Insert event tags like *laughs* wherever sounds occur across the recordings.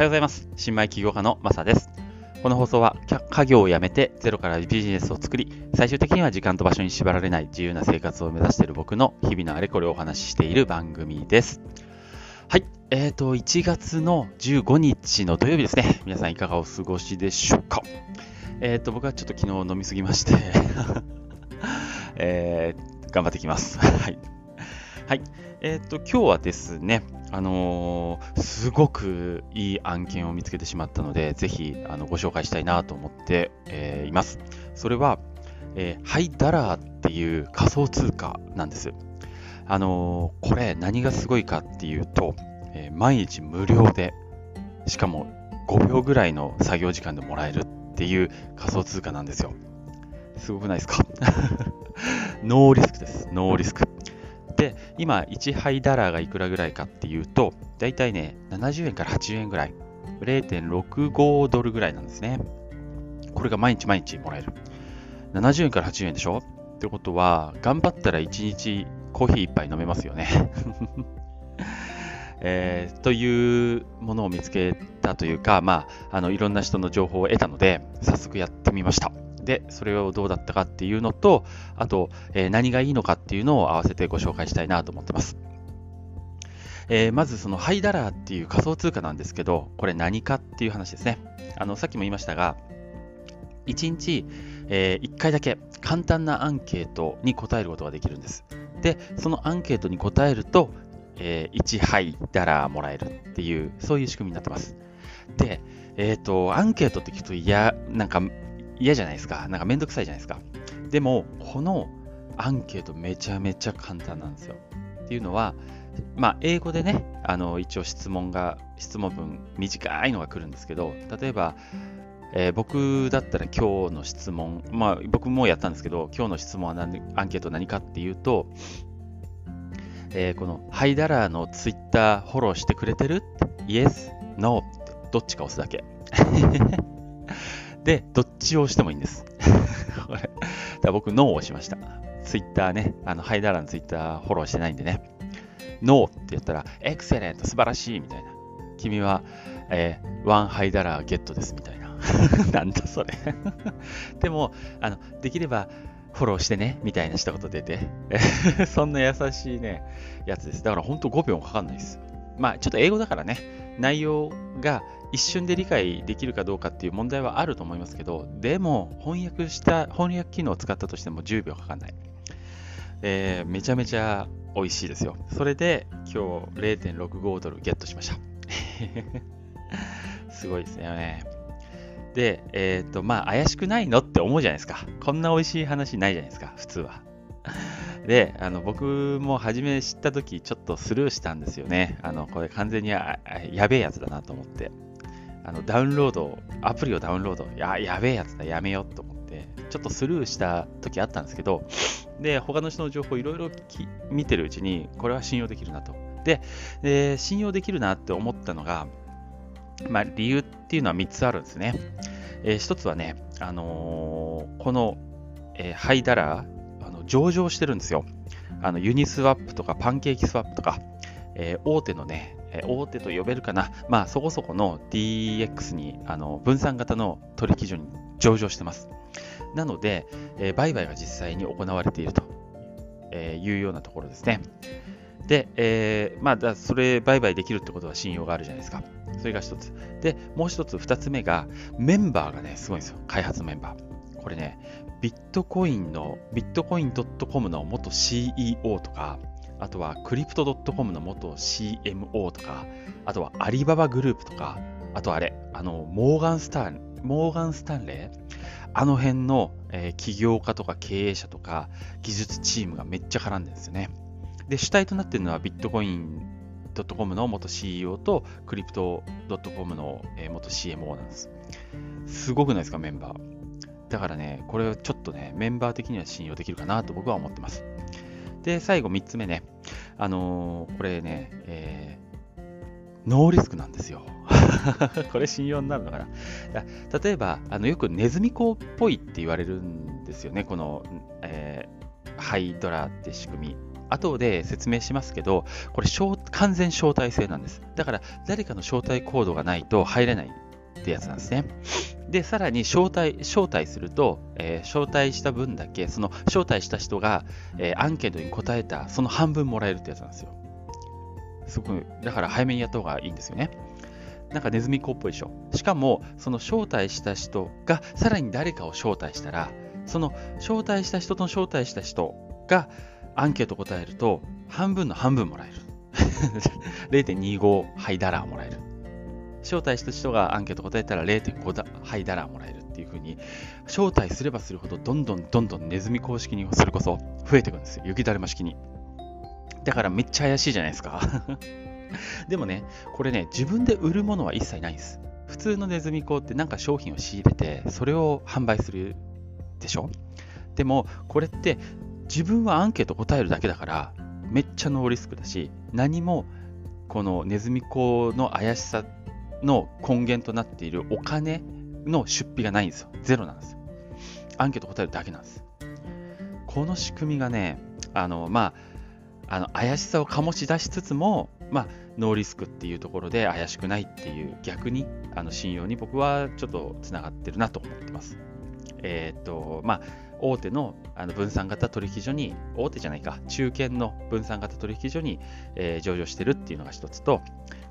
はようございます。新米起業家のマサです。この放送は家業を辞めてゼロからビジネスを作り、最終的には時間と場所に縛られない自由な生活を目指している僕の日々のあれこれをお話ししている番組です。はい。えっ、ー、と、1月の15日の土曜日ですね。皆さんいかがお過ごしでしょうか？えっ、ー、と、僕はちょっと昨日飲みすぎまして *laughs* えー、頑張ってきます。はい。はい。えっ、ー、と、今日はですね、あのー、すごくいい案件を見つけてしまったので、ぜひあのご紹介したいなと思って、えー、います。それは、えー、ハイダラーっていう仮想通貨なんです。あのこれ何がすごいかっていうと、え毎日無料で、しかも5秒ぐらいの作業時間でもらえるっていう仮想通貨なんですよ。すごくないですか？*laughs* ノーリスクです。ノーリスク。で、今、1ハイダラーがいくらぐらいかっていうと、だいたいね、70円から80円ぐらい。0.65ドルぐらいなんですね。これが毎日毎日もらえる。70円から80円でしょ？ってことは、頑張ったら1日コーヒー1杯飲めますよね。*laughs* えー、というものを見つけたというか、まあ、あのいろんな人の情報を得たので、早速やってみました。で、それをどうだったかっていうのと、あと、えー、何がいいのかっていうのを合わせてご紹介したいなと思ってます。えー、まずそのハイダラーっていう仮想通貨なんですけど、これ何かっていう話ですね。あの、さっきも言いましたが、1日、えー、1回だけ簡単なアンケートに答えることができるんです。で、そのアンケートに答えると、えー、1ハイダラーもらえるっていう、そういう仕組みになってます。で、えっ、ー、と、アンケートって聞くと嫌、なんか嫌じゃないですか。なんかめんどくさいじゃないですか。でも、このアンケートめちゃめちゃ簡単なんですよ。っていうのは、まあ、英語でね、あの、一応質問が、質問文短いのが来るんですけど、例えば、えー、僕だったら今日の質問、まあ僕もやったんですけど、今日の質問は何アンケート何かっていうと、えー、このハイダラーのツイッターフォローしてくれてる ?Yes? No? ってどっちか押すだけ。*laughs* で、どっちを押してもいいんです。*laughs* これだ僕、ノーを押しました。ツイッターね、あの、ハイダラのツイッターフォローしてないんでね。ノーって言ったら、エクセレント、素晴らしいみたいな。君は、えー、ワンハイダラーゲットですみたいな。*laughs* なんだそれ *laughs* でも、あの、できれば、フォローしてね、みたいな一言出て。そんな優しいね、やつです。だから本当5秒もかかんないです。まあ、ちょっと英語だからね、内容が一瞬で理解できるかどうかっていう問題はあると思いますけど、でも翻訳した、翻訳機能を使ったとしても10秒かかんない。えー、めちゃめちゃ美味しいですよ。それで今日0.65ドルゲットしました。*laughs* すごいですね。で、えっ、ー、と、まあ、怪しくないのって思うじゃないですか。こんな美味しい話ないじゃないですか、普通は。で、あの僕も初め知った時ちょっとスルーしたんですよね。あのこれ完全にやべえやつだなと思って。あのダウンロード、アプリをダウンロード、ややべえやつだ、やめようと思って、ちょっとスルーした時あったんですけど、で、他の人の情報いろいろ見てるうちに、これは信用できるなと。で、で信用できるなって思ったのが、まあ、理由っていうのは3つあるんですね。えー、1つはね、あのー、この、え、ハイダラー、上場してるんですよ。あのユニスワップとかパンケーキスワップとか、えー、大手のね、え大手と呼べるかな、まあそこそこの DX にあの分散型の取引所に上場してます。なので、えー、売買が実際に行われていると、えいうようなところですね。で、えー、まあ、だそれ売買できるってことは信用があるじゃないですか。それが一つ。で、もう一つ、二つ目が、メンバーがね、すごいんですよ。開発メンバー。これね、ビットコインの、ビットコイン .com の元 CEO とか、あとはクリプト .com の元 CMO とか、あとはアリババグループとか、あとあれ、あの、モーガンスタン、モーガンスタンレー？あの辺の、えー、起業家とか経営者とか技術チームがめっちゃ絡んでるんですよね。で、主体となってるのはビットコイン .com の元 CEO とクリプト .com の、えー、元 CMO なんです。すごくないですか、メンバー。だからね、これはちょっとね、メンバー的には信用できるかなと僕は思ってます。で、最後3つ目ね。あのー、これね、えー、ノーリスクなんですよ。*laughs* これ信用になるのかな例えば、あのよくネズミ講っぽいって言われるんですよね。この、えー、ハイドラって仕組み。後で説明しますけど、これ完全招待制なんです。だから誰かの招待コードがないと入れないってやつなんですね。で、さらに招待、招待すると、えー、招待した分だけ、その招待した人が、えー、アンケートに答えた、その半分もらえるってやつなんですよ。すごい、だから早めにやった方がいいんですよね。なんかネズミ子っぽいでしょ。しかも、その招待した人が、さらに誰かを招待したら、その招待した人と招待した人がアンケート答えると、半分の半分もらえる。0.25ハイダラーもらえる。招待した人がアンケート答えたら0.5ハイダラーもらえるっていう風に、招待すればするほど、どんどんどんどんネズミ公式にそれこそ増えていくんですよ。雪だるま式に。だからめっちゃ怪しいじゃないですか。*laughs* でもね、これね、自分で売るものは一切ないんです。普通のネズミ講ってなんか商品を仕入れて、それを販売するでしょ？でも、これって自分はアンケート答えるだけだから、めっちゃノーリスクだし、何もこのネズミ講の怪しさの根源となっているお金の出費がないんですよ。ゼロなんですよ。アンケート答えるだけなんです。この仕組みがね、あの、まあ、あの怪しさを醸し出しつつも、まあ、ノーリスクっていうところで怪しくないっていう逆にあの信用に僕はちょっとつながってるなと思ってます。えっ、と、まあ、大手のあの分散型取引所に、大手じゃないか、中堅の分散型取引所に、えー、上場してるっていうのが一つと、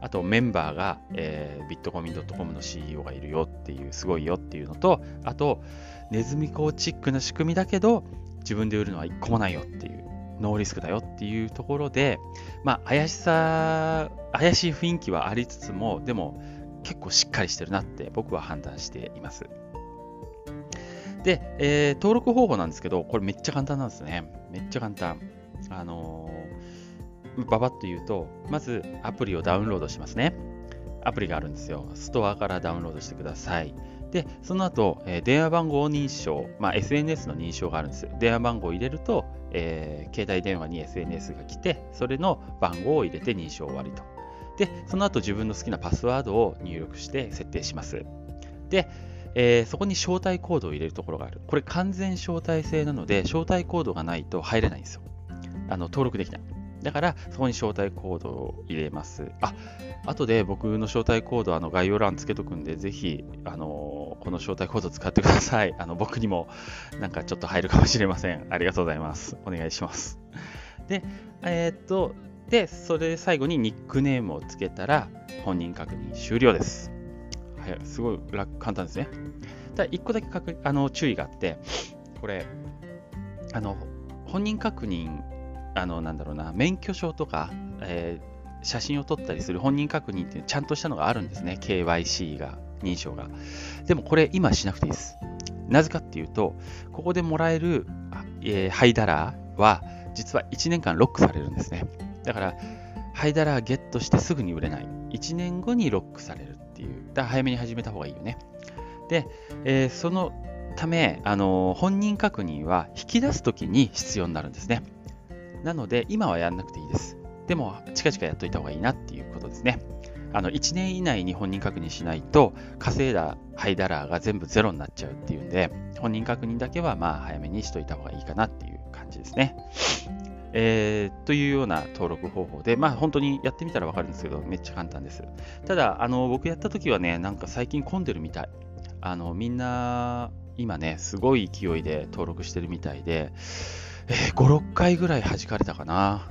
あとメンバーが、えー、ビットコミン .com の CEO がいるよっていう、すごいよっていうのと、あと、ネズミコーチックな仕組みだけど、自分で売るのは一個もないよっていう、ノーリスクだよっていうところで、まあ、怪しさ、怪しい雰囲気はありつつも、でも結構しっかりしてるなって僕は判断しています。で、えー、登録方法なんですけど、これめっちゃ簡単なんですね。めっちゃ簡単。あの、ばばっと言うと、まずアプリをダウンロードしますね。アプリがあるんですよ。ストアからダウンロードしてください。で、その後、えー、電話番号認証、まあ、SNS の認証があるんです。電話番号を入れると、えー、携帯電話に SNS が来て、それの番号を入れて認証終わりと。で、その後自分の好きなパスワードを入力して設定します。で、えー、そこに招待コードを入れるところがある。これ完全招待制なので、招待コードがないと入れないんですよ。あの登録できない。だから、そこに招待コードを入れます。あ、後で僕の招待コード、あの概要欄つけとくんで、ぜひ、あのこの招待コード使ってください。あの僕にもなんかちょっと入るかもしれません。ありがとうございます。お願いします。で、えー、っと、で、それで最後にニックネームをつけたら、本人確認終了です。はい、すごい楽簡単ですね。ただ、1個だけ確あの注意があって、これ、あの、本人確認、あの、なんだろうな、免許証とか、えー、写真を撮ったりする本人確認っていうちゃんとしたのがあるんですね。KYC が、認証が。でもこれ今しなくていいです。なぜかっていうと、ここでもらえる、えー、ハイダラーは、実は1年間ロックされるんですね。だから、ハイダラーゲットしてすぐに売れない。1年後にロックされるっていう。だから早めに始めた方がいいよね。で、えー、そのため、あのー、本人確認は引き出すときに必要になるんですね。なので、今はやんなくていいです。でも、近々やっといた方がいいなっていうことですね。あの1年以内に本人確認しないと、稼いだハイダラーが全部ゼロになっちゃうっていうんで、本人確認だけはまあ早めにしといた方がいいかなっていう感じですね。えー、というような登録方法で、まあ本当にやってみたらわかるんですけど、めっちゃ簡単です。ただ、あの僕やった時はね、なんか最近混んでるみたい。あのみんな今ね、すごい勢いで登録してるみたいで、えー、5、6回ぐらい弾かれたかな。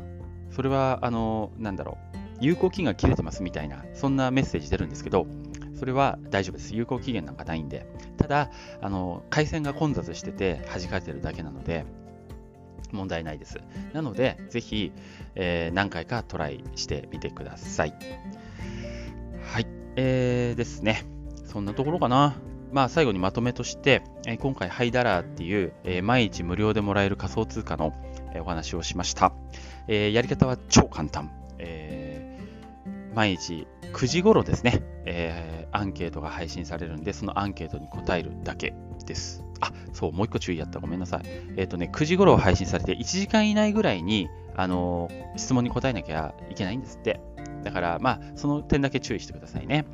それは、あの、なんだろう、有効期限が切れてますみたいな、そんなメッセージ出るんですけど、それは大丈夫です。有効期限なんかないんで。ただ、あの、回線が混雑してて弾かれてるだけなので、問題ないです。なので、ぜひ、えー、何回かトライしてみてください。はい。えー、ですね。そんなところかな。まあ、最後にまとめとして、今回、ハイダラーっていう、毎日無料でもらえる仮想通貨の、お話をしました。やり方は超簡単。毎日9時頃ですね、アンケートが配信されるんで、そのアンケートに答えるだけです。あ、そう、もう一個注意やった。ごめんなさい。えっ、ー、とね、9時頃配信されて、1時間以内ぐらいに、あのー、質問に答えなきゃいけないんですって。だから、まあ、その点だけ注意してくださいね。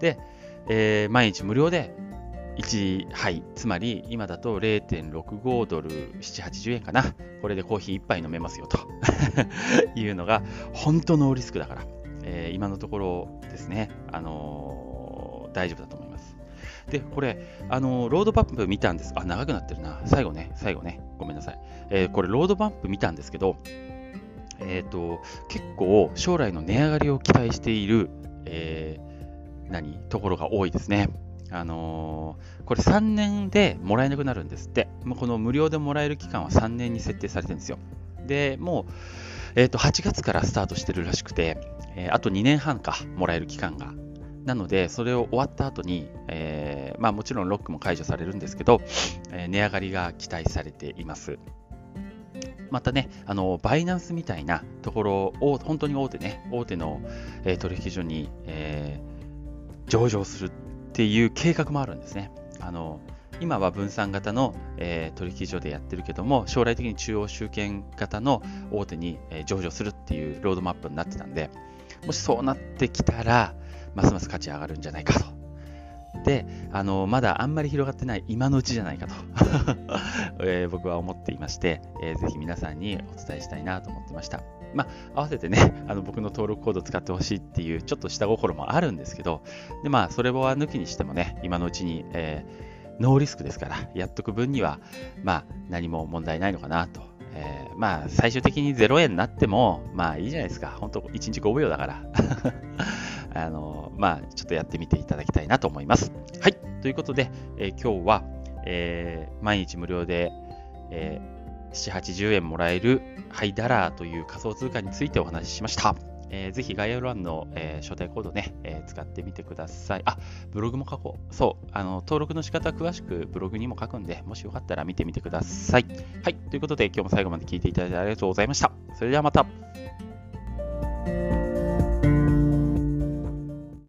で、えー、毎日無料で1杯、つまり今だと0.65ドル7、80円かな。これでコーヒー1杯飲めますよと *laughs* いうのが本当のリスクだから、えー、今のところですね、あのー、大丈夫だと思います。で、これ、あのー、ロードバンプ見たんです。あ、長くなってるな。最後ね、最後ね。ごめんなさい。えこれ、ロードバンプ見たんですけど、えっ、と、結構将来の値上がりを期待している、え何ところが多いですね。あのー、これ3年でもらえなくなるんですって。もうこの無料でもらえる期間は3年に設定されてるんですよ。で、もう、え、ー、と、8月からスタートしてるらしくて、えー、あと2年半か、もらえる期間が。なので、それを終わった後に、えー、まあもちろんロックも解除されるんですけど、え、値上がりが期待されています。またね、あの、バイナンスみたいなところを、本当に大手ね、大手の、え、取引所に、えー、上場するっていう計画もあるんですね。あの今は分散型の、えー、取引所でやってるけども、将来的に中央集権型の大手に、えー、上場するっていうロードマップになってたんで、もしそうなってきたら、ますます価値上がるんじゃないかと。で、あのまだあんまり広がってない今のうちじゃないかと、*laughs* えー、僕は思っていまして、えー、ぜひ皆さんにお伝えしたいなと思ってました。まあ、合わせてね、*laughs* あの僕の登録コード使ってほしいっていう、ちょっと下心もあるんですけど、で、まあ、それは抜きにしてもね、今のうちに、えー、ノーリスクですから、やっとく分には、まあ、何も問題ないのかなと。えー、まあ、最終的に0円になっても、まあいいじゃないですか。本当1日5秒だから。*laughs* あの、まあ、ちょっとやってみていただきたいなと思います。はい。ということで、えー、今日は、えー、毎日無料で、えー7、80円もらえるハイダラーという仮想通貨についてお話ししました。えー、ぜひ概要欄の、えー、招待コードね、えー、使ってみてください。あ、ブログも書こう。そう、あの、登録の仕方詳しくブログにも書くんで、もしよかったら見てみてください。はい、ということで今日も最後まで聞いていただいてありがとうございました。それではまた。